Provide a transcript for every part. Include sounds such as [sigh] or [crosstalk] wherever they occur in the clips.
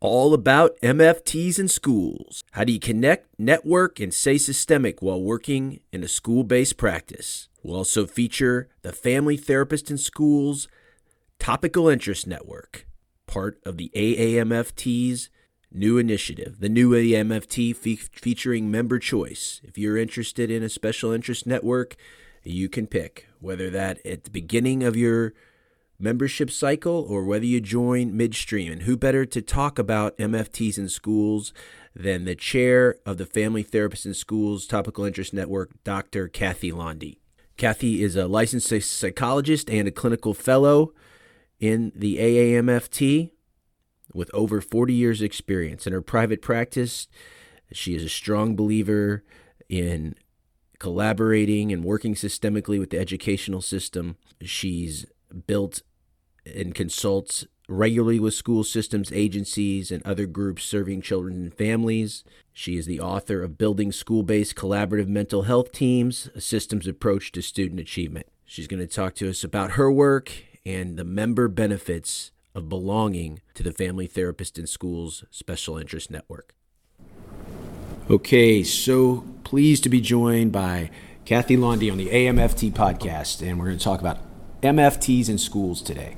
all about MFTs in schools. How do you connect, network, and stay systemic while working in a school based practice? We'll also feature the Family Therapist in Schools Topical Interest Network, part of the AAMFT's new initiative, the new AMFT fe- featuring member choice. If you're interested in a special interest network, you can pick whether that at the beginning of your membership cycle or whether you join midstream. And who better to talk about MFTs in schools than the chair of the Family Therapists in Schools Topical Interest Network, Dr. Kathy Laundy. Kathy is a licensed psychologist and a clinical fellow in the AAMFT with over 40 years' experience. In her private practice, she is a strong believer in collaborating and working systemically with the educational system. She's built and consults regularly with school systems, agencies, and other groups serving children and families. She is the author of Building School Based Collaborative Mental Health Teams, a systems approach to student achievement. She's going to talk to us about her work and the member benefits of belonging to the Family Therapist in Schools Special Interest Network. Okay, so pleased to be joined by Kathy Laundy on the AMFT podcast, and we're going to talk about MFTs in schools today.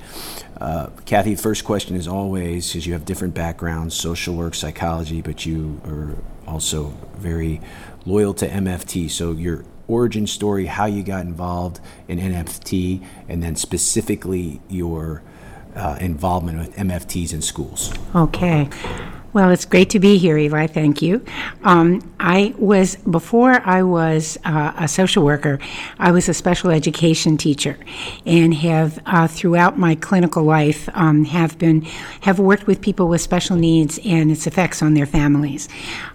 Uh, Kathy, first question is always because you have different backgrounds, social work, psychology, but you are also very loyal to MFT. So your origin story, how you got involved in MFT, and then specifically your uh, involvement with MFTs in schools. Okay. Well, it's great to be here, Eli. Thank you. Um, I was, before I was uh, a social worker, I was a special education teacher and have, uh, throughout my clinical life, um, have been, have worked with people with special needs and its effects on their families.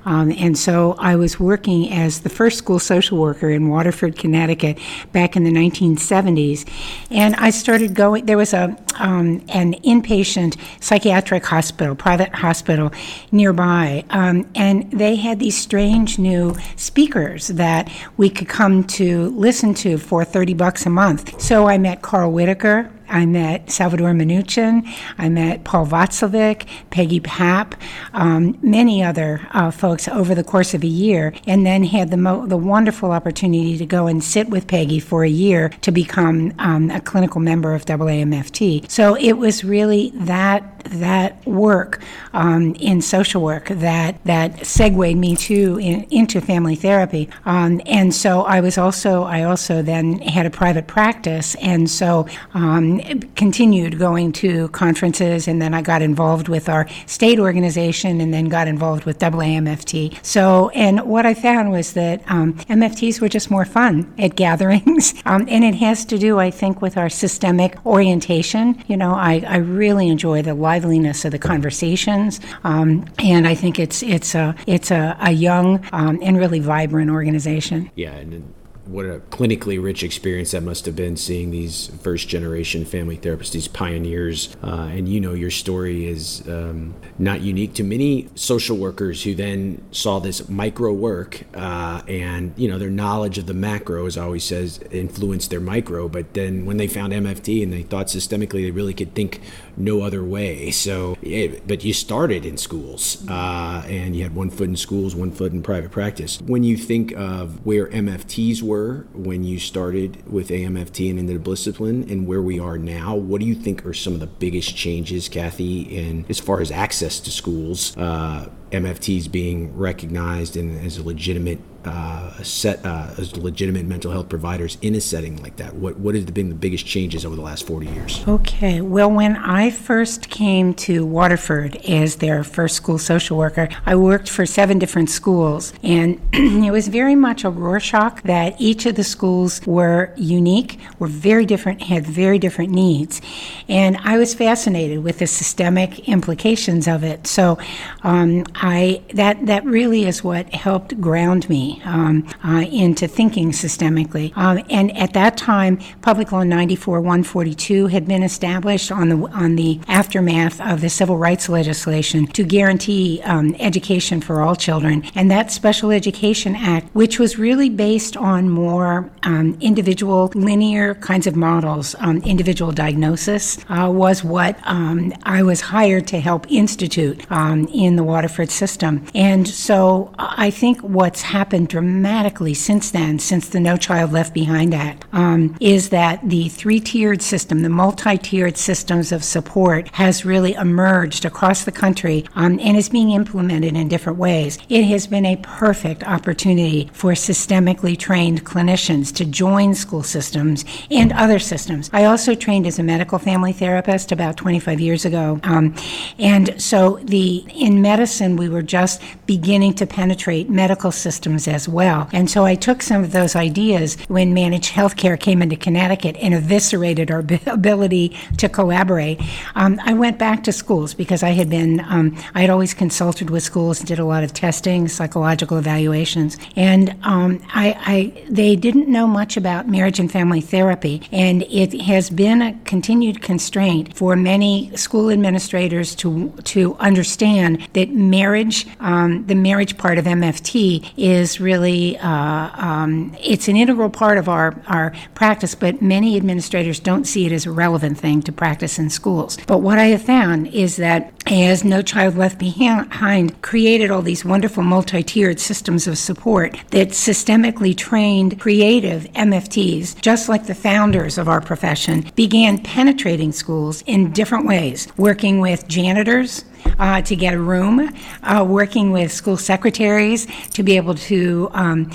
Um, and so I was working as the first school social worker in Waterford, Connecticut back in the 1970s. And I started going, there was a, um, an inpatient psychiatric hospital, private hospital nearby. Um, and they had these strange new speakers that we could come to listen to for 30 bucks a month. So I met Carl Whitaker, I met Salvador Minuchin. I met Paul Watzlawick, Peggy Papp, um, many other uh, folks over the course of a year, and then had the, mo- the wonderful opportunity to go and sit with Peggy for a year to become um, a clinical member of AAMFT. So it was really that that work um, in social work that that segued me to in, into family therapy. Um, and so I was also I also then had a private practice, and so um, continued going to conferences, and then I got involved with our state organization, and then got involved with AAMFT. So, and what I found was that um, MFTs were just more fun at [laughs] gatherings, um, and it has to do, I think, with our systemic orientation. You know, I, I really enjoy the liveliness of the conversations, um, and I think it's it's a it's a, a young um, and really vibrant organization. Yeah, and what a clinically rich experience that must have been seeing these first generation family therapists, these pioneers. Uh, and you know, your story is um, not unique to many social workers who then saw this micro work uh, and, you know, their knowledge of the macro, as always says, influenced their micro. But then when they found MFT and they thought systemically, they really could think no other way. So, it, but you started in schools uh, and you had one foot in schools, one foot in private practice. When you think of where MFTs were when you started with AMFT and into the discipline and where we are now, what do you think are some of the biggest changes, Kathy, in as far as access to schools, uh, MFTs being recognized and as a legitimate uh, set uh, as legitimate mental health providers in a setting like that? What what have been the biggest changes over the last 40 years? Okay, well, when I first came to Waterford as their first school social worker, I worked for seven different schools, and [clears throat] it was very much a Rorschach that each of the schools were unique, were very different, had very different needs, and I was fascinated with the systemic implications of it. So, um, I that that really is what helped ground me um, uh, into thinking systemically. Um, and at that time, Public Law 94 142 had been established on the on the aftermath of the civil rights legislation to guarantee um, education for all children, and that Special Education Act, which was really based on more um, individual linear kinds of models, um, individual diagnosis, uh, was what um, I was hired to help institute in the Waterford system. And so I think what's happened dramatically since then, since the No Child Left Behind Act, um, is that the three tiered system, the multi tiered systems of support, has really emerged across the country um, and is being implemented in different ways. It has been a perfect opportunity for systemically trained clinicians to join school systems and other systems. I also trained as a medical family therapist about 25 years ago. Um, and so the in medicine, we were just beginning to penetrate medical systems as well. And so I took some of those ideas when managed healthcare came into Connecticut and eviscerated our ability to collaborate. Um, I went back to schools because I had been, um, I had always consulted with schools did a lot of testing, psychological evaluations. And um, I, I, they didn't know much about marriage and family therapy. And it has been a continued constraint for many school administrators to, to understand that marriage, um, the marriage part of MFT, is really, uh, um, it's an integral part of our, our practice, but many administrators don't see it as a relevant thing to practice in schools. But what I have found is that as No Child Left Behind created all these wonderful multi tiered systems of support that systemically trained creative MFTs, just like the founders of our profession, began penetrating schools in different ways, working with janitors uh, to get a room, uh, working with school secretaries to be able to um,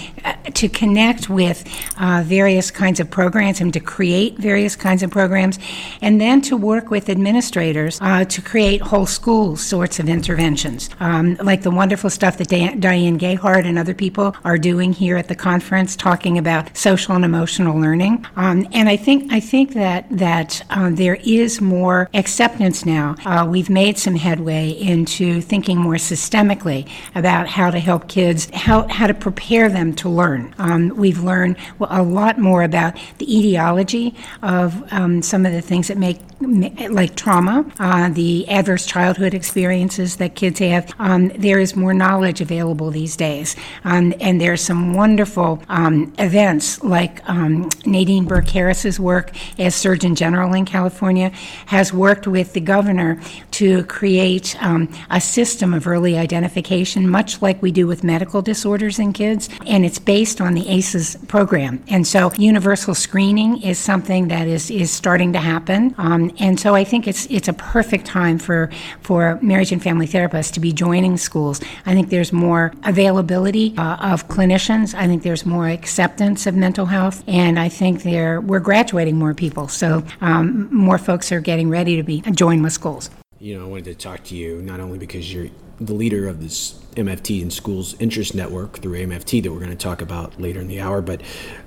to connect with uh, various kinds of programs and to create various kinds of programs, and then to work with administrators uh, to create whole school sorts of interventions, um, like the wonderful stuff that Diane Gehart and other people are doing here at the conference, talking about social and emotional learning. Um, and I think I think that that uh, there is more acceptance now. we've made some headway into thinking more systemically about how to help kids, how, how to prepare them to learn. Um, we've learned a lot more about the etiology of um, some of the things that make like trauma, uh, the adverse childhood experiences that kids have. Um, there is more knowledge available these days. Um, and there's some wonderful um, events like um, Nadine Burke Harris's work as Surgeon General in California has worked with the governor to create a system of early identification, much like we do with medical disorders in kids. And it's based on the ACEs program. And so universal screening is something that is, is starting to happen. Um, and so I think it's it's a perfect time for for marriage and family therapists to be joining schools. I think there's more availability uh, of clinicians. I think there's more acceptance of mental health, and I think there we're graduating more people. So um, more folks are getting ready to be join with schools. You know, I wanted to talk to you not only because you're the leader of this MFT in Schools Interest Network through AMFT that we're going to talk about later in the hour, but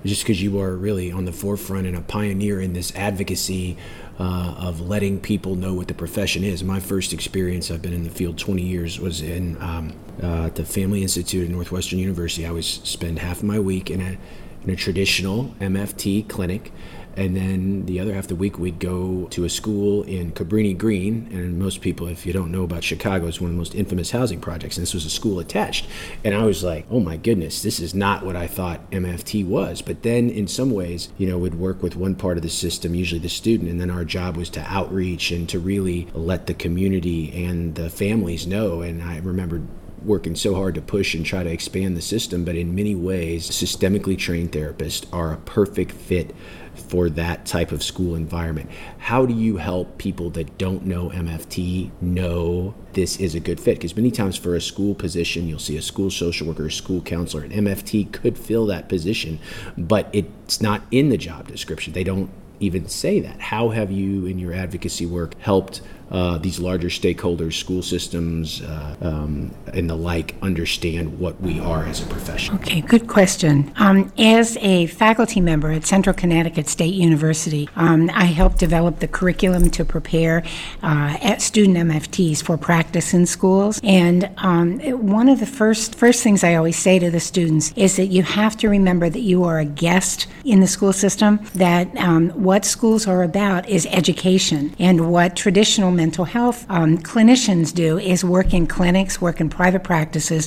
just because you are really on the forefront and a pioneer in this advocacy uh, of letting people know what the profession is. My first experience, I've been in the field 20 years, was in um, uh, the Family Institute at Northwestern University. I was spend half of my week in a in a traditional MFT clinic and then the other half of the week, we'd go to a school in Cabrini Green. And most people, if you don't know about Chicago, it's one of the most infamous housing projects. And this was a school attached. And I was like, oh my goodness, this is not what I thought MFT was. But then in some ways, you know, we'd work with one part of the system, usually the student. And then our job was to outreach and to really let the community and the families know. And I remember working so hard to push and try to expand the system, but in many ways, systemically trained therapists are a perfect fit for that type of school environment. How do you help people that don't know MFT know this is a good fit? Because many times for a school position, you'll see a school social worker, a school counselor, an MFT could fill that position, but it's not in the job description. They don't even say that. How have you, in your advocacy work, helped uh, these larger stakeholders, school systems, uh, um, and the like, understand what we are as a profession? Okay, good question. Um, as a faculty member at Central Connecticut State University, um, I helped develop the curriculum to prepare uh, student MFTs for practice in schools. And um, one of the first first things I always say to the students is that you have to remember that you are a guest in the school system. That um, what schools are about is education, and what traditional mental health um, clinicians do is work in clinics, work in private practices,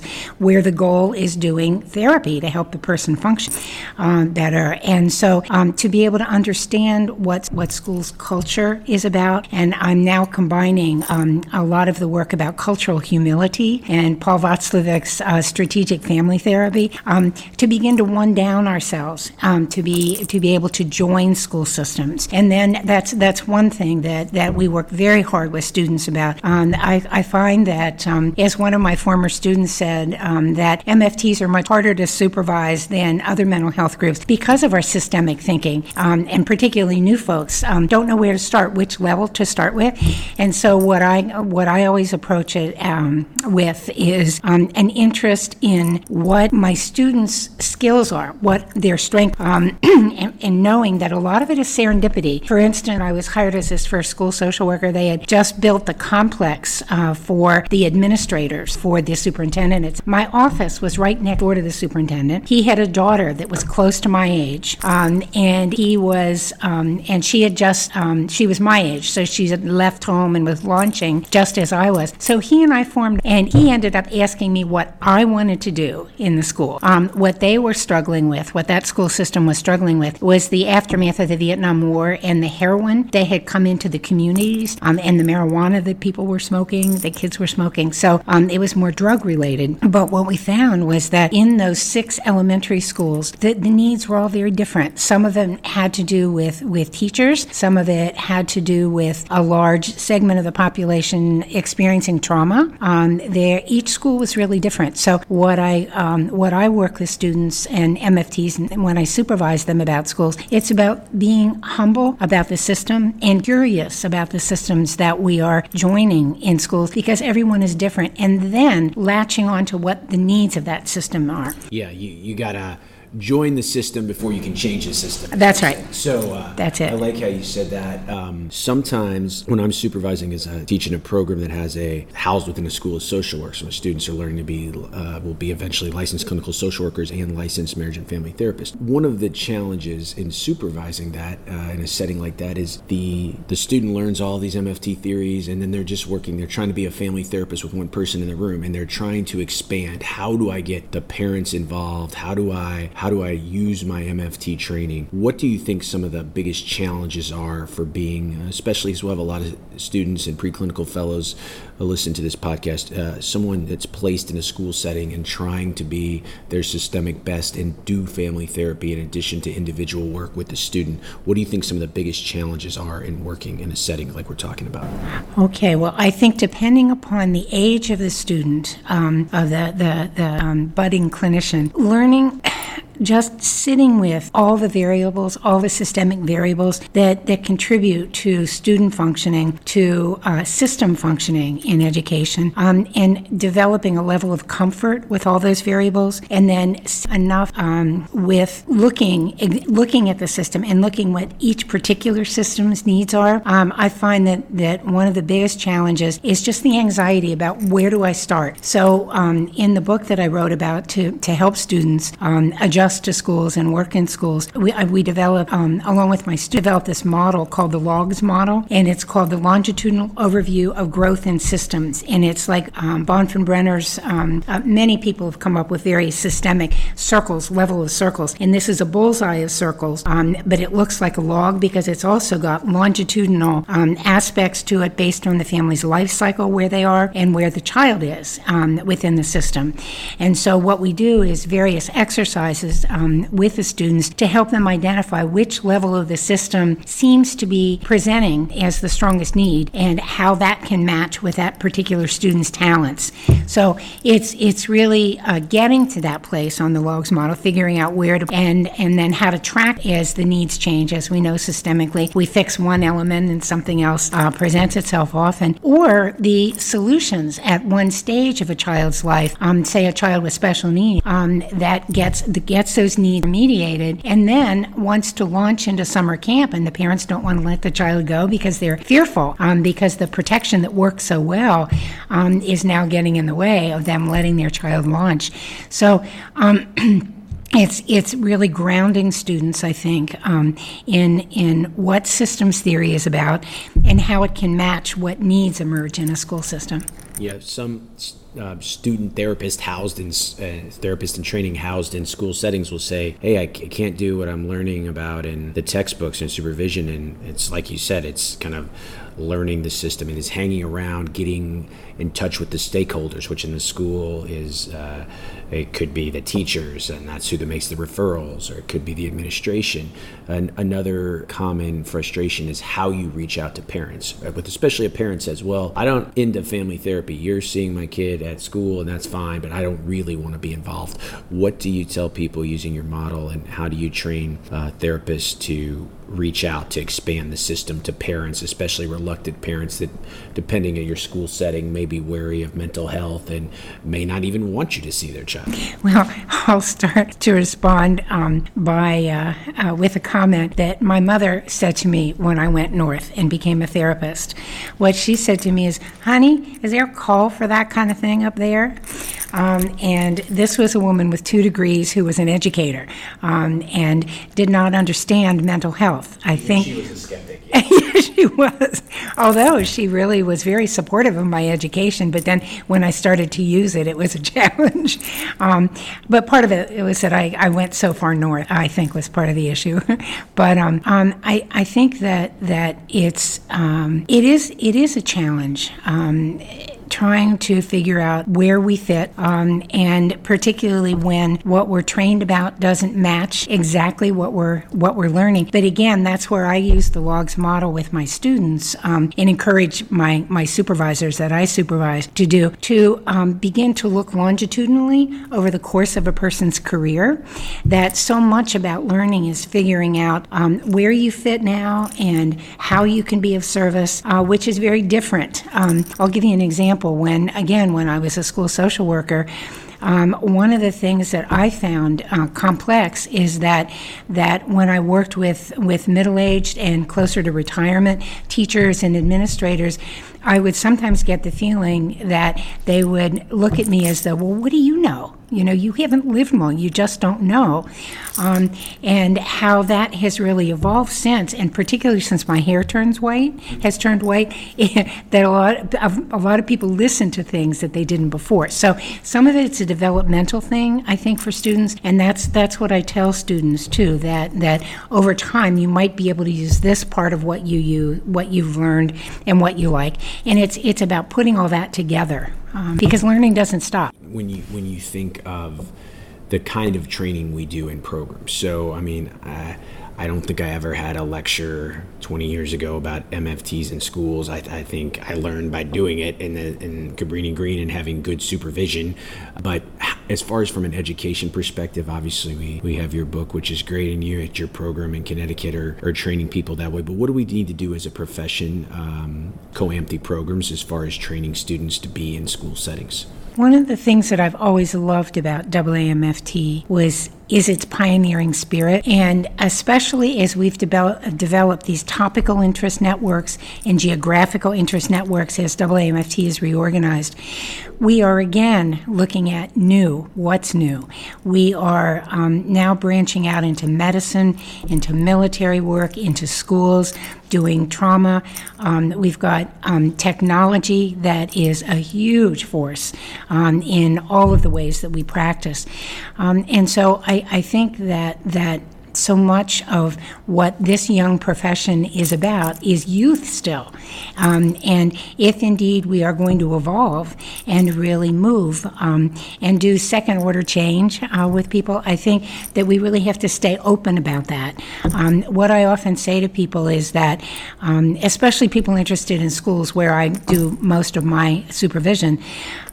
where the goal is doing therapy to help the person function um, better. And so um, to be able to understand what, what school's culture is about, and I'm now combining um, a lot of the work about cultural humility and Paul Watzlawicks' uh, strategic family therapy um, to begin to one down ourselves, um, to be to be able to join school systems. And then that's that's one thing that, that we work very hard hard with students about. Um, I, I, find that, um, as one of my former students said, um, that MFTs are much harder to supervise than other mental health groups because of our systemic thinking, um, and particularly new folks um, don't know where to start, which level to start with. And so, what I what I always approach it um, with is an interest in what my students' skills are, what their strength, [clears throat] and, and knowing that a lot of it is serendipity. For instance, I was hired as this first school social worker. They had just built the complex uh, for the administrators for the superintendent. It's, my office was right next door to the superintendent. He had a daughter that was close to my age, um, and he was, um, and she had just, um, she was my age, so she had left home and was launching just as I was. So he and I formed, and he ended up asking me what I wanted to do in the school. Um, what they were struggling with, what that school system was struggling with, was the aftermath of the Vietnam War and the heroin that had come into the communities, um, and the marijuana that people were smoking, the kids were smoking. So um, it was more drug related. But what we found was that in those six elementary schools, the, the needs were all very different. Some of them had to do with, with teachers, some of it had to do with a large segment of the population experiencing trauma. Um, there, each school was really different. So what I um, what I work with students and MFTs, and when I supervise them about schools, it's about being humble about the system and curious about the systems that we are joining in schools because everyone is different, and then latching on to what the needs of that system are. Yeah, you, you got to join the system before you can change the system. That's right. So uh, that's it. I like how you said that. Um, sometimes when I'm supervising as a teaching a program that has a housed within a school of social work, so my students are learning to be uh, will be eventually licensed clinical social workers and licensed marriage and family therapists. One of the challenges in supervising that uh, in a setting like that is the the student learns all these MFT theories and then they're just working. They're trying to be a family therapist with one person in the room and they're trying to expand. How do I get the parents involved? How do I how how do I use my MFT training? What do you think some of the biggest challenges are for being, especially as we have a lot of students and preclinical fellows listen to this podcast, uh, someone that's placed in a school setting and trying to be their systemic best and do family therapy in addition to individual work with the student? What do you think some of the biggest challenges are in working in a setting like we're talking about? Okay, well, I think depending upon the age of the student, um, of the, the, the um, budding clinician, learning just sitting with all the variables, all the systemic variables that, that contribute to student functioning, to uh, system functioning in education, um, and developing a level of comfort with all those variables, and then enough um, with looking looking at the system and looking what each particular system's needs are. Um, I find that that one of the biggest challenges is just the anxiety about where do I start. So um, in the book that I wrote about to to help students um, adjust to schools and work in schools, we, we developed, um, along with my students, developed this model called the LOGS model, and it's called the Longitudinal Overview of Growth in Systems. And it's like um, Bronfenbrenner's, um, uh, many people have come up with very systemic circles, level of circles. And this is a bullseye of circles, um, but it looks like a log because it's also got longitudinal um, aspects to it based on the family's life cycle, where they are, and where the child is um, within the system. And so what we do is various exercises um, with the students to help them identify which level of the system seems to be presenting as the strongest need and how that can match with that particular student's talents. So it's it's really uh, getting to that place on the logs model, figuring out where to and and then how to track as the needs change. As we know systemically, we fix one element and something else uh, presents itself often, or the solutions at one stage of a child's life. Um, say a child with special needs um, that gets that gets those needs mediated, and then wants to launch into summer camp, and the parents don't want to let the child go because they're fearful um, because the protection that works so well um, is now getting in the way of them letting their child launch. So. Um, [clears throat] it's it's really grounding students, I think, um, in in what systems theory is about and how it can match what needs emerge in a school system. Yeah, some uh, student therapist housed in uh, therapist in training housed in school settings will say, "Hey, I can't do what I'm learning about in the textbooks and supervision." And it's like you said, it's kind of learning the system and is hanging around, getting in touch with the stakeholders, which in the school is uh, it could be the teachers, and that's who that makes the referrals, or it could be the administration. And another common frustration is how you reach out to parents, uh, with especially a parent says, "Well, I don't into family therapy. You're seeing my kid at school, and that's fine, but I don't really want to be involved." What do you tell people using your model, and how do you train uh, therapists to reach out to expand the system to parents, especially reluctant parents that, depending on your school setting, may be wary of mental health and may not even want you to see their child? Well, I'll start to respond um, by uh, uh, with a comment that my mother said to me when I went north and became a therapist. What she said to me is, "Honey, is there a call for that kind of thing up there?" Um, and this was a woman with two degrees who was an educator um, and did not understand mental health. I think she was a skeptic. [laughs] she was. Although she really was very supportive of my education, but then when I started to use it, it was a [laughs] challenge. Um, but part of it, it was that I, I went so far north. I think was part of the issue. [laughs] but um, um, I, I think that that it's um, it is it is a challenge um, trying to figure out where we fit, um, and particularly when what we're trained about doesn't match exactly what we're what we're learning. But again, that's where I use the logs model with my students um, and encourage my my supervisors that I supervise to do to um, begin to look longitudinally over the course of a person's career. That so much about learning is figuring out um, where you fit now and how you can be of service, uh, which is very different. Um, I'll give you an example example, when, again, when I was a school social worker, um, one of the things that I found uh, complex is that that when I worked with with middle aged and closer to retirement teachers and administrators, I would sometimes get the feeling that they would look at me as though, well, what do you know? You know, you haven't lived long, you just don't know. Um, and how that has really evolved since, and particularly since my hair turns white, has turned white, [laughs] that a lot, of, a lot of people listen to things that they didn't before. So some of it's a developmental thing, I think, for students, and that's that's what I tell students too. That that over time you might be able to use this part of what you you what you've learned and what you like, and it's it's about putting all that together um, because learning doesn't stop. When you when you think of the kind of training we do in programs, so I mean. I don't think I ever had a lecture 20 years ago about MFTs in schools. I, I think I learned by doing it in, the, in Cabrini Green and having good supervision. But as far as from an education perspective, obviously we, we have your book, which is great, and you at your program in Connecticut are, are training people that way. But what do we need to do as a profession, um, COAMFTE programs, as far as training students to be in school settings? One of the things that I've always loved about AAMFT was is its pioneering spirit, and especially as we've develop, developed these topical interest networks and geographical interest networks as AAMFT is reorganized, we are again looking at new. What's new? We are um, now branching out into medicine, into military work, into schools, doing trauma. Um, we've got um, technology that is a huge force um, in all of the ways that we practice. Um, and so I, I think that so much of what this young profession is about is youth still. Um, and if indeed we are going to evolve and really move um, and do second order change uh, with people, I think that we really have to stay open about that. Um, what I often say to people is that, um, especially people interested in schools where I do most of my supervision,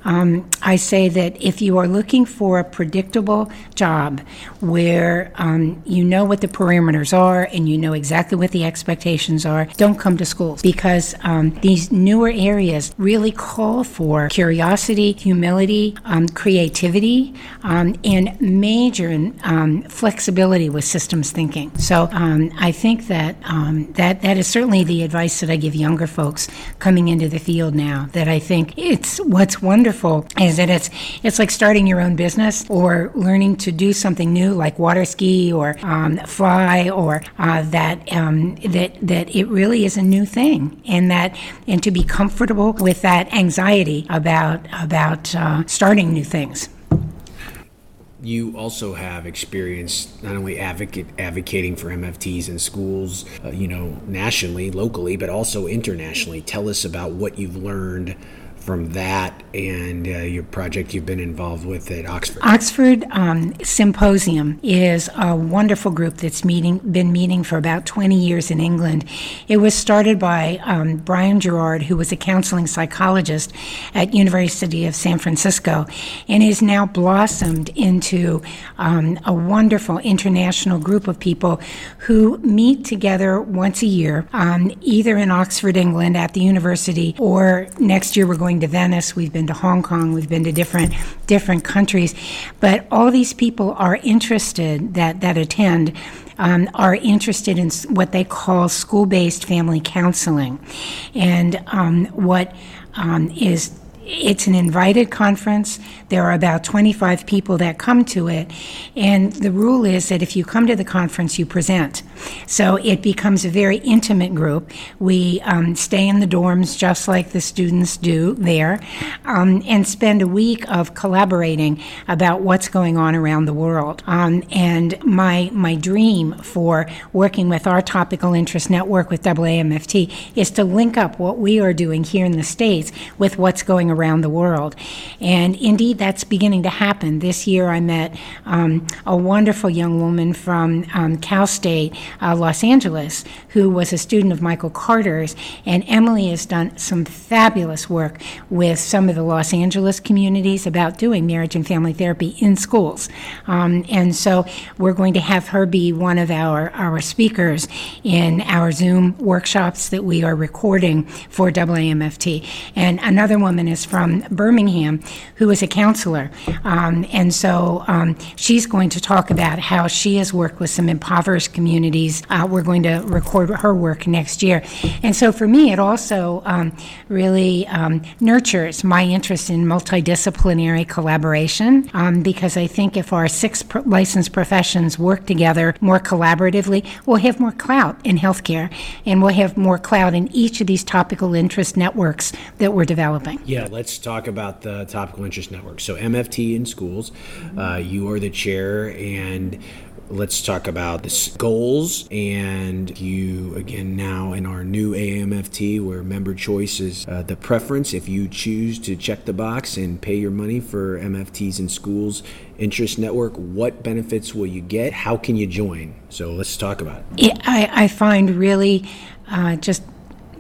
um, I say that if you are looking for a predictable job where um, you know what the parameters are and you know exactly what the expectations are, don't come to schools because um, these newer areas really call for curiosity, humility, um, creativity, um, and major um, flexibility with systems thinking. So I think that that that is certainly the advice that I give younger folks coming into the field now. That I think it's what's wonderful is that it's it's like starting your own business or learning to do something new like water ski or um, fly or uh, that um, that that it really is a new thing and that and to be comfortable with that anxiety about about uh, starting new things you also have experience not only advocate, advocating for MFTs in schools, uh, you know, nationally, locally, but also internationally. Tell us about what you've learned from that and uh, your project you've been involved with at Oxford? Oxford um, Symposium is a wonderful group that's meeting, been meeting for about 20 years in England. It was started by um, Brian Gerrard, who was a counseling psychologist at University of San Francisco, and is now blossomed into um, a wonderful international group of people who meet together once a year, um, either in Oxford, England, at the university, or next year we're going going to Venice, we've been to Hong Kong, we've been to different different countries, but all these people are interested that that attend um, are interested in what they call school-based family counseling, and um, what um, is it's an invited conference. There are about 25 people that come to it. And the rule is that if you come to the conference, you present. So it becomes a very intimate group. We um, stay in the dorms just like the students do there um, and spend a week of collaborating about what's going on around the world. Um, and my, my dream for working with our topical interest network with AAMFT is to link up what we are doing here in the States with what's going around the world. And indeed, that's beginning to happen. This year, I met um, a wonderful young woman from um, Cal State, uh, Los Angeles, who was a student of Michael Carter's. And Emily has done some fabulous work with some of the Los Angeles communities about doing marriage and family therapy in schools. Um, and so we're going to have her be one of our, our speakers in our Zoom workshops that we are recording for AAMFT. And another woman is from Birmingham who is a counselor. Um, and so um, she's going to talk about how she has worked with some impoverished communities. Uh, we're going to record her work next year. And so for me, it also um, really um, nurtures my interest in multidisciplinary collaboration um, because I think if our six pro- licensed professions work together more collaboratively, we'll have more clout in healthcare and we'll have more clout in each of these topical interest networks that we're developing. Yeah, let's talk about the Topical Interest Network. So, MFT in schools, uh, you are the chair, and let's talk about the goals. And you, again, now in our new AMFT, where member choice is uh, the preference. If you choose to check the box and pay your money for MFTs in schools interest network, what benefits will you get? How can you join? So, let's talk about it. Yeah, I, I find really uh, just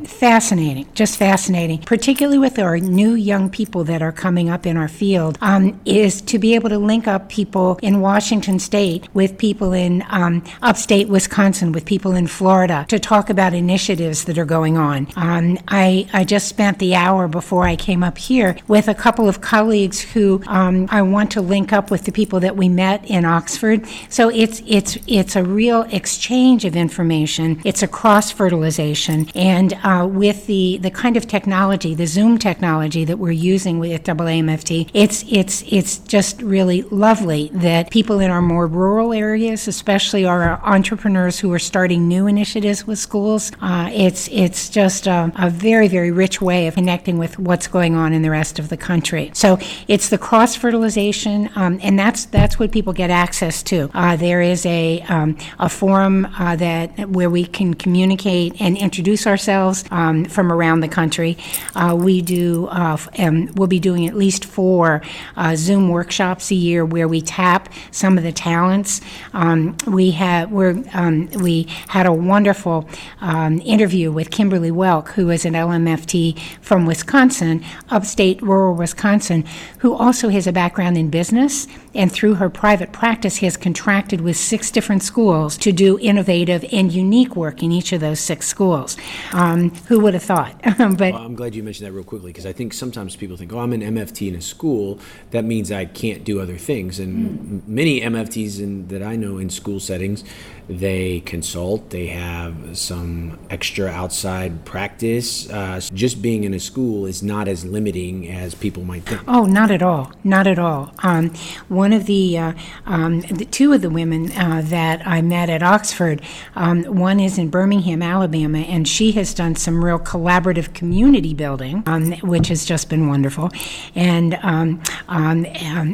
fascinating, just fascinating, particularly with our new young people that are coming up in our field, um, is to be able to link up people in Washington State with people in um, upstate Wisconsin, with people in Florida, to talk about initiatives that are going on. Um, I, I just spent the hour before I came up here with a couple of colleagues who um, I want to link up with the people that we met in Oxford. So it's it's it's a real exchange of information. It's a cross fertilization, and uh, with the, the kind of technology, the Zoom technology that we're using with AAMFT, it's, it's, it's just really lovely that people in our more rural areas, especially our entrepreneurs who are starting new initiatives with schools, uh, it's, it's just a, a very, very rich way of connecting with what's going on in the rest of the country. So it's the cross fertilization, um, and that's that's what people get access to. Uh, there is a um, a forum uh, that where we can communicate and introduce ourselves um, from around the country. Uh, we do uh, and we'll be doing at least four uh, Zoom workshops a year where we tap some of the talents. Um, we have we're um, we had a wonderful um, interview with Kimberly Welk, who is an LMFT from Wisconsin, upstate rural Wisconsin, who also has a background in business and through her private practice has contracted with six different schools to do innovative and unique work in each of those six schools. Um, who would have thought? [laughs] but well, I'm glad you mentioned that real quickly because I think sometimes people think, oh, I'm an MFT in a school. That means I can't do other things. And mm. many MFTs in, that I know in school settings, they consult, they have some extra outside practice. Uh, just being in a school is not as limiting as people might think. Oh, not at all. Not at all. Um, one of the, uh, um, the, two of the women uh, that I met at Oxford, um, one is in Birmingham, Alabama, and she has done some real collaborative community building, um, which has just been wonderful. And um, um,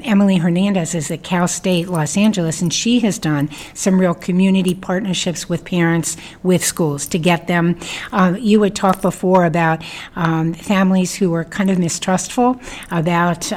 Emily Hernandez is at Cal State Los Angeles, and she has done some real community partnerships with parents, with schools to get them. Uh, you had talked before about families who are kind of mistrustful about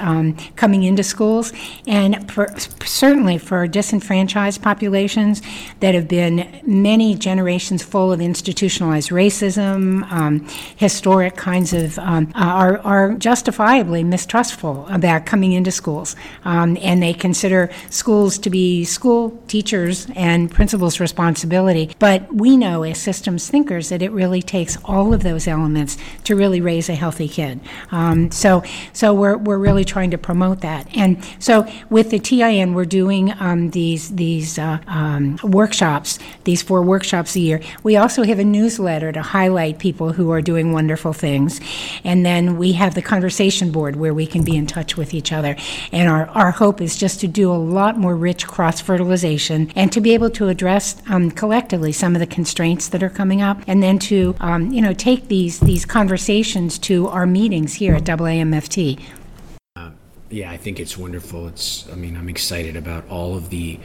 coming into schools, and for, certainly for disenfranchised populations that have been many generations full of institutionalized racism, um, historic kinds of, um, are, are justifiably mistrustful about coming into schools. Um, and they consider schools to be school teachers and principals' responsibility. But we know as systems thinkers that it really takes all of those elements to really raise a healthy kid. Um, so, so we're, we're really trying to promote that. And so with the TIN, we're doing um, these these uh, um, workshops, these four workshops a year. We also have a newsletter to highlight people who are doing wonderful things, and then we have the conversation board where we can be in touch with each other. And our our hope is just to do a lot more rich cross fertilization and to be able to address um, collectively some of the constraints that are coming up, and then to um, you know take these these conversations to our meetings here at AAMFT yeah, I think it's wonderful. It's, I mean, I'm excited about all of the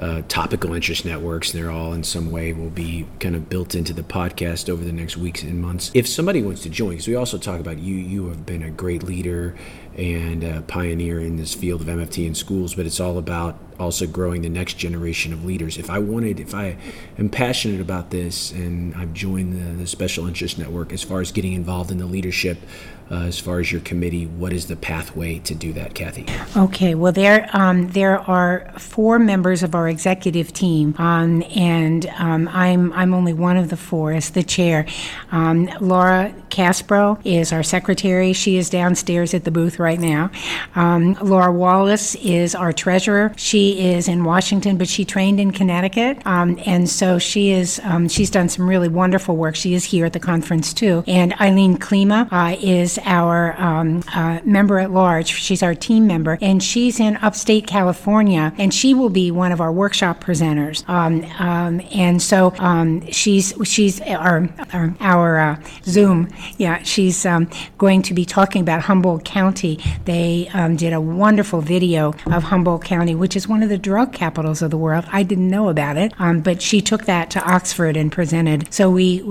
uh, topical interest networks. They're all in some way will be kind of built into the podcast over the next weeks and months. If somebody wants to join, because we also talk about you, you have been a great leader and a pioneer in this field of MFT in schools, but it's all about also growing the next generation of leaders. If I wanted, if I am passionate about this and I've joined the, the special interest network as far as getting involved in the leadership uh, as far as your committee, what is the pathway to do that, Kathy? Okay, well, there um, there are four members of our executive team, um, and um, I'm I'm only one of the four as the chair. Um, Laura Caspro is our secretary. She is downstairs at the booth right now. Um, Laura Wallace is our treasurer. She is in Washington, but she trained in Connecticut, um, and so she is she's done some really wonderful work. She is here at the conference too. And Eileen Klima uh, is our um, uh, member at large. She's our team member, and she's in upstate California, and she will be one of our workshop presenters. Um, um, and so um, she's she's our our, our uh, Zoom. Yeah, she's um, going to be talking about Humboldt County. They um, did a wonderful video of Humboldt County, which is one of the drug capitals of the world. I didn't know about it, but she took that to Oxford and presented. So we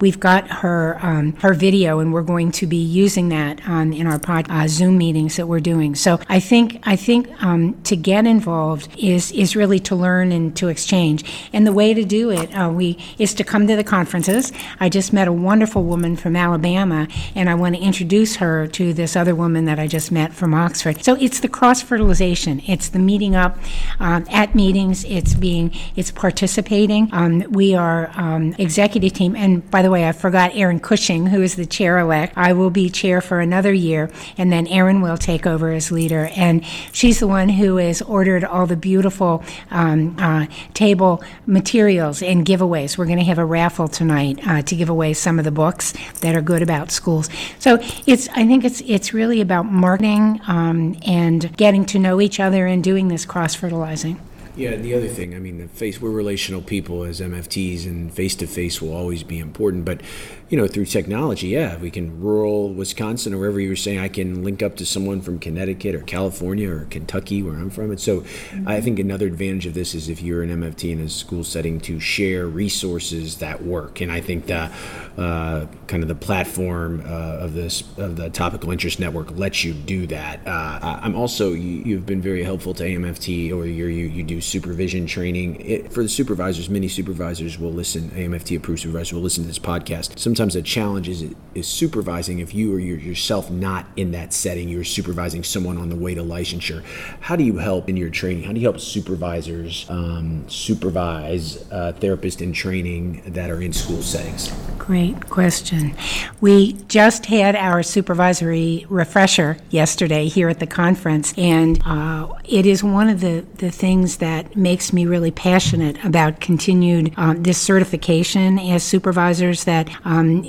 we've got her her video, and we're going to be using using that um, in our pod, uh, Zoom meetings that we're doing. So I think I think um, to get involved is is really to learn and to exchange. And the way to do it uh, we is to come to the conferences. I just met a wonderful woman from Alabama, and I want to introduce her to this other woman that I just met from Oxford. So it's the cross fertilization. It's the meeting up um, at meetings. It's being it's participating. Um, we are um, executive team, and by the way, I forgot Erin Cushing, who is the chair elect. I will be chair for another year, and then Erin will take over as leader. And she's the one who has ordered all the beautiful um, uh, table materials and giveaways. We're going to have a raffle tonight uh, to give away some of the books that are good about schools. So it's I think it's it's really about marketing um, and getting to know each other and doing this cross fertilizing. Yeah, and the other thing, I mean, the face we're relational people as MFTs, and face to face will always be important. But you know, through technology, yeah, we can rural Wisconsin or wherever you were saying, I can link up to someone from Connecticut or California or Kentucky, where I'm from. And so, mm-hmm. I think another advantage of this is if you're an MFT in a school setting to share resources that work. And I think that uh, kind of the platform uh, of this of the topical interest network lets you do that. Uh, I'm also you, have been very helpful to AMFT, or you you do supervision training. It, for the supervisors, many supervisors will listen, AMFT approved supervisors will listen to this podcast. Sometimes the challenge is, is supervising if you or you're yourself not in that setting, you're supervising someone on the way to licensure. How do you help in your training? How do you help supervisors um, supervise uh, therapists in training that are in school settings? Great question. We just had our supervisory refresher yesterday here at the conference, and uh, it is one of the, the things that that makes me really passionate about continued um, this certification as supervisors that um,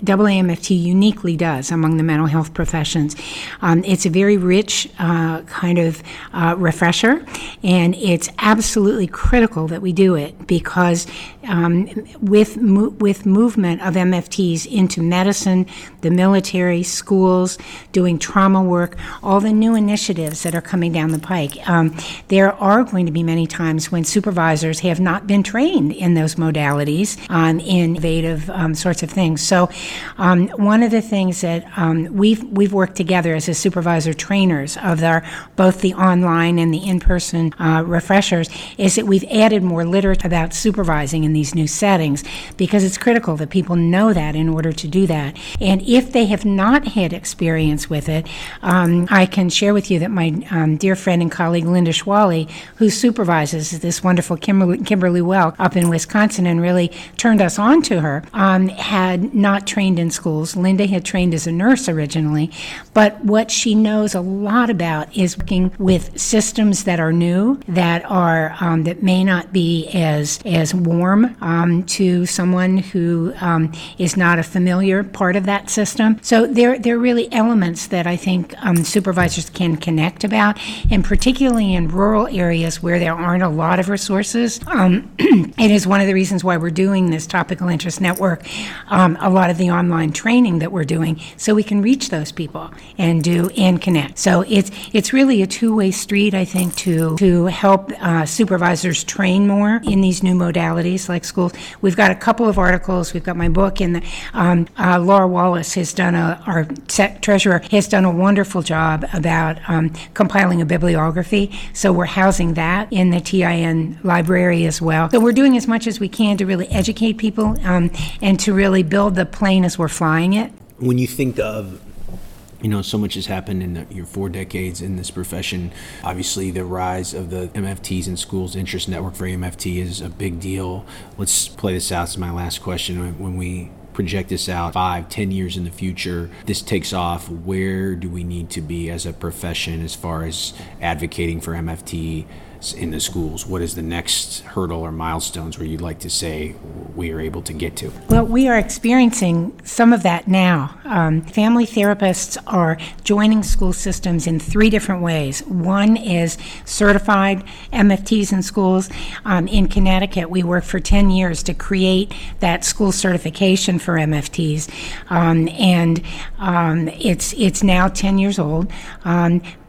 uniquely does among the mental health professions. Um, it's a very rich uh, kind of uh, refresher, and it's absolutely critical that we do it because um, with mo- with movement of MFTs into medicine, the military, schools, doing trauma work, all the new initiatives that are coming down the pike, um, there are going to be many times when supervisors have not been trained in those modalities um, in innovative um, sorts of things. So, um, one of the things that um, we've we've worked together as a supervisor trainers of our both the online and the in-person uh, refreshers is that we've added more literature about supervising in these new settings because it's critical that people know that in order to do that. And if they have not had experience with it, um, I can share with you that my um, dear friend and colleague Linda Schwally, who supervises this wonderful Kimberly, Kimberly Well up in Wisconsin and really turned us on to her, um, had not trained in schools. Linda had trained as a nurse originally, but what she knows a lot about is working with systems that are new, that are um, that may not be as as warm um, to someone who um, is not a familiar part of that system. So there there are really elements that I think um, supervisors can connect about, and particularly in rural areas where there aren't a lot of resources. Um, [clears throat] it is one of the reasons why we're doing this topical interest network, um, a lot of the online training that we're doing, so we can reach those people and do and connect. So it's it's really a two way street, I think, to to help uh, supervisors train more in these new modalities like schools. We've got a couple of articles. We've got my book, and um, uh, Laura Wallace has done a our treasurer has done a wonderful job about um, compiling a bibliography. So we're housing that in the TIN library as well. So we're doing as much as we can to really educate people um, and to really build the plane as we're flying it. When you think of you know, so much has happened in the, your four decades in this profession. Obviously, the rise of the MFTs in schools interest network for AMFT is a big deal. Let's play this out as my last question. When we project this out five, ten years in the future, this takes off, where do we need to be as a profession as far as advocating for MFT in the schools? What is the next hurdle or milestones where you'd like to say we are able to get to? Well, we are experiencing some of that now. Um, family therapists are joining school systems in three different ways. One is certified MFTs in schools. Um, in Connecticut, we worked for 10 years to create that school certification for MFTs, um, and um, it's it's now 10 years old.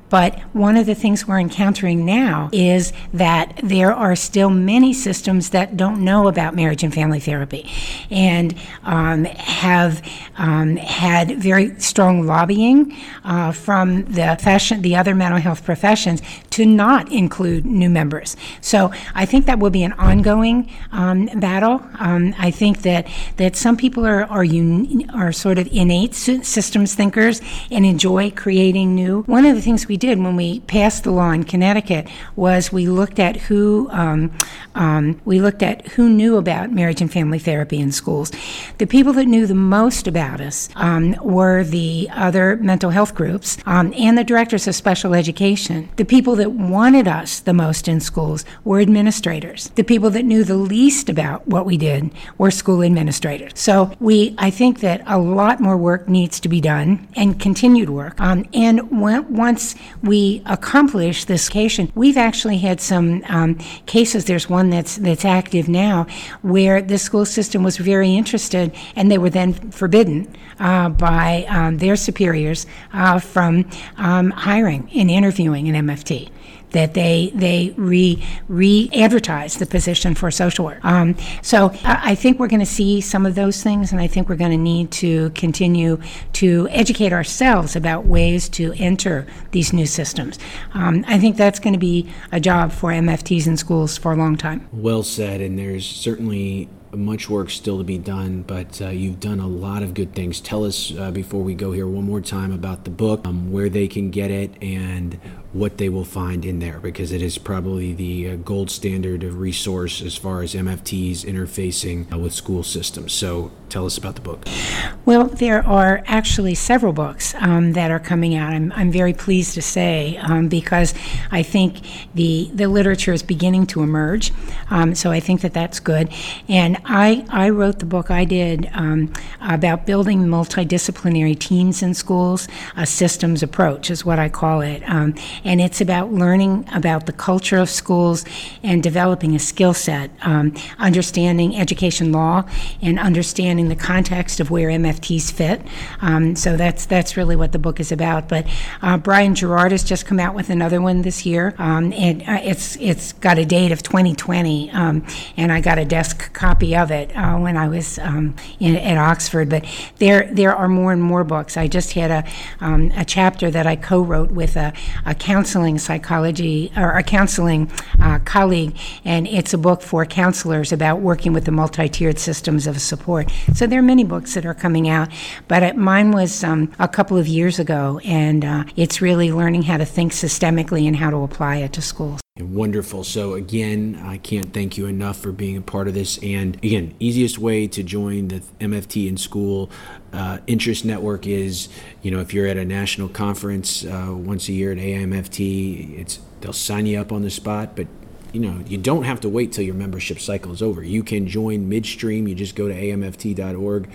But one of the things we're encountering now is that there are still many systems that don't know about marriage and family therapy and um, have um, had very strong lobbying uh, from the fashion, the other mental health professions to not include new members. So I think that will be an ongoing um, battle. Um, I think that, that some people are, are, un- are sort of innate systems thinkers and enjoy creating new. One of the things we did when we passed the law in Connecticut was we looked at who um, um, we looked at who knew about marriage and family therapy in schools. The people that knew the most about us um, were the other mental health groups um, and the directors of special education. The people that wanted us the most in schools were administrators. The people that knew the least about what we did were school administrators. So we, I think that a lot more work needs to be done and continued work. Um, and when, once we accomplish this occasion, we've actually had some um, cases. There's one that's that's active now where the school system was very interested, and they were then forbidden uh, by um, their superiors uh, from um, hiring and interviewing an MFT that they they re re advertise the position for social work. Um, so I, think we're going to see some of those things, and I think we're going to need to continue to educate ourselves about ways to enter these new systems. Um, I think that's going to be a job for MFTs in schools for a long time. Well said, and there's certainly much work still to be done, but uh, you've done a lot of good things. Tell us uh, before we go here one more time about the book, um, where they can get it, and what they will find in there, because it is probably the uh, gold standard of resource as far as MFTs interfacing uh, with school systems. So tell us about the book. Well, there are actually several books um, that are coming out. I'm, I'm very pleased to say um, because I think the the literature is beginning to emerge. Um, so I think that that's good. And I I wrote the book I did um, about building multidisciplinary teams in schools. A systems approach is what I call it, um, and it's about learning about the culture of schools and developing a skill set, um, understanding education law, and understanding the context of where MFTs fit. Um, so that's that's really what the book is about. But uh, Brian Gerrard has just come out with another one this year, um, and uh, it's it's got a date of 2020, um, and I got a desk copy of it uh, when I was um, in, at Oxford. But there there are more and more books. I just had a um, a chapter that I co-wrote with a, a counseling psychology or a counseling uh, colleague, and it's a book for counselors about working with the multi-tiered systems of support. So there are many books that are coming out, but it, mine was um, a couple of years ago, and uh, it's really learning how to think systemically and how to apply it to schools. Wonderful. So, again, I can't thank you enough for being a part of this. And again, easiest way to join the MFT in school uh, interest network is, you know, if you're at a national conference uh, once a year at AMFT, it's they'll sign you up on the spot, but you know, you don't have to wait till your membership cycle is over. You can join midstream. You just go to amft.org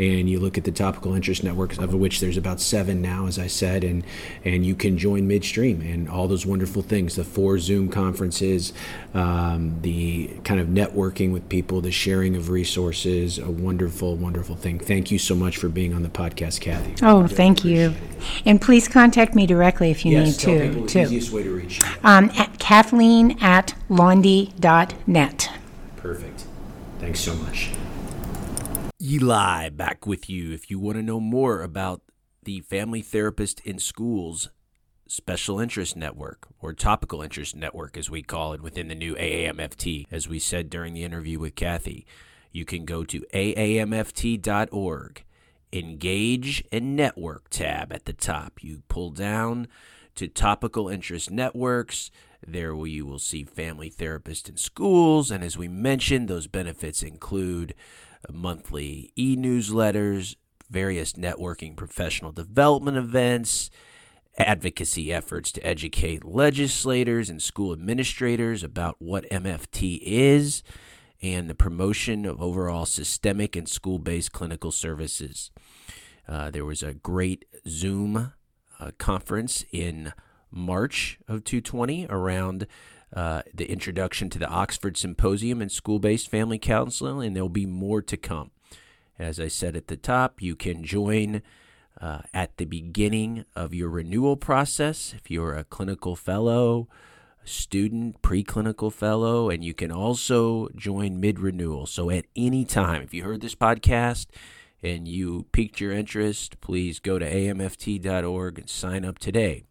and you look at the topical interest networks, of which there's about seven now, as I said, and and you can join midstream and all those wonderful things. The four Zoom conferences, um, the kind of networking with people, the sharing of resources, a wonderful, wonderful thing. Thank you so much for being on the podcast, Kathy. Oh, thank you. And please contact me directly if you yes, need to. too. easiest way to reach you. Um, at Kathleen at Laundy.net. Perfect. Thanks so much. Eli back with you. If you want to know more about the Family Therapist in Schools Special Interest Network, or Topical Interest Network as we call it within the new AAMFT, as we said during the interview with Kathy, you can go to aamft.org, Engage and Network tab at the top. You pull down to Topical Interest Networks. There you will see Family therapists in Schools. And as we mentioned, those benefits include monthly e newsletters, various networking professional development events, advocacy efforts to educate legislators and school administrators about what MFT is, and the promotion of overall systemic and school based clinical services. Uh, there was a great Zoom uh, conference in March of 2020 around uh, the introduction to the Oxford Symposium and school based family counseling, and there'll be more to come. As I said at the top, you can join uh, at the beginning of your renewal process if you're a clinical fellow, student, preclinical fellow, and you can also join mid renewal. So at any time, if you heard this podcast, and you piqued your interest, please go to amft.org and sign up today.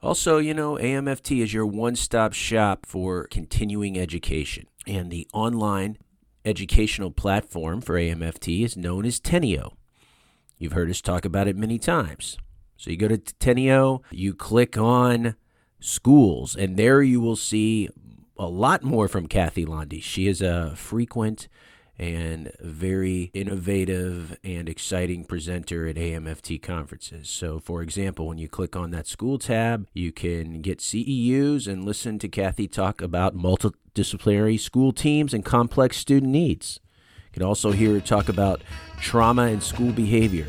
Also, you know, AMFT is your one stop shop for continuing education, and the online educational platform for AMFT is known as Tenyo. You've heard us talk about it many times. So you go to Tenyo, you click on schools, and there you will see a lot more from Kathy Laundy. She is a frequent and very innovative and exciting presenter at AMFT conferences. So, for example, when you click on that school tab, you can get CEUs and listen to Kathy talk about multidisciplinary school teams and complex student needs. You can also hear her talk about trauma and school behavior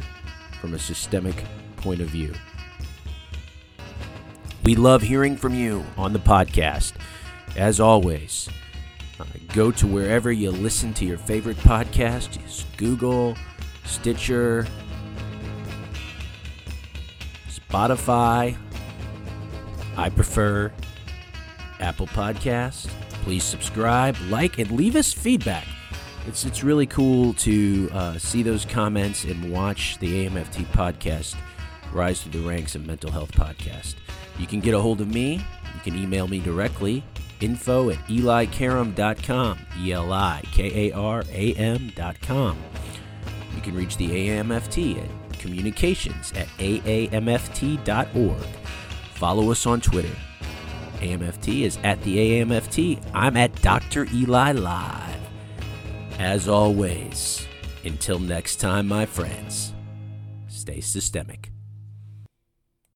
from a systemic point of view. We love hearing from you on the podcast. As always, uh, go to wherever you listen to your favorite podcast. Use Google, Stitcher, Spotify. I prefer Apple Podcasts. Please subscribe, like, and leave us feedback. It's, it's really cool to uh, see those comments and watch the AMFT podcast rise through the ranks of mental health podcast. You can get a hold of me. You can email me directly. Info at elikaram.com. E L I K A R A M.com. You can reach the AMFT at communications at aamft.org. Follow us on Twitter. AMFT is at the AMFT. I'm at Dr. Eli Live. As always, until next time, my friends, stay systemic.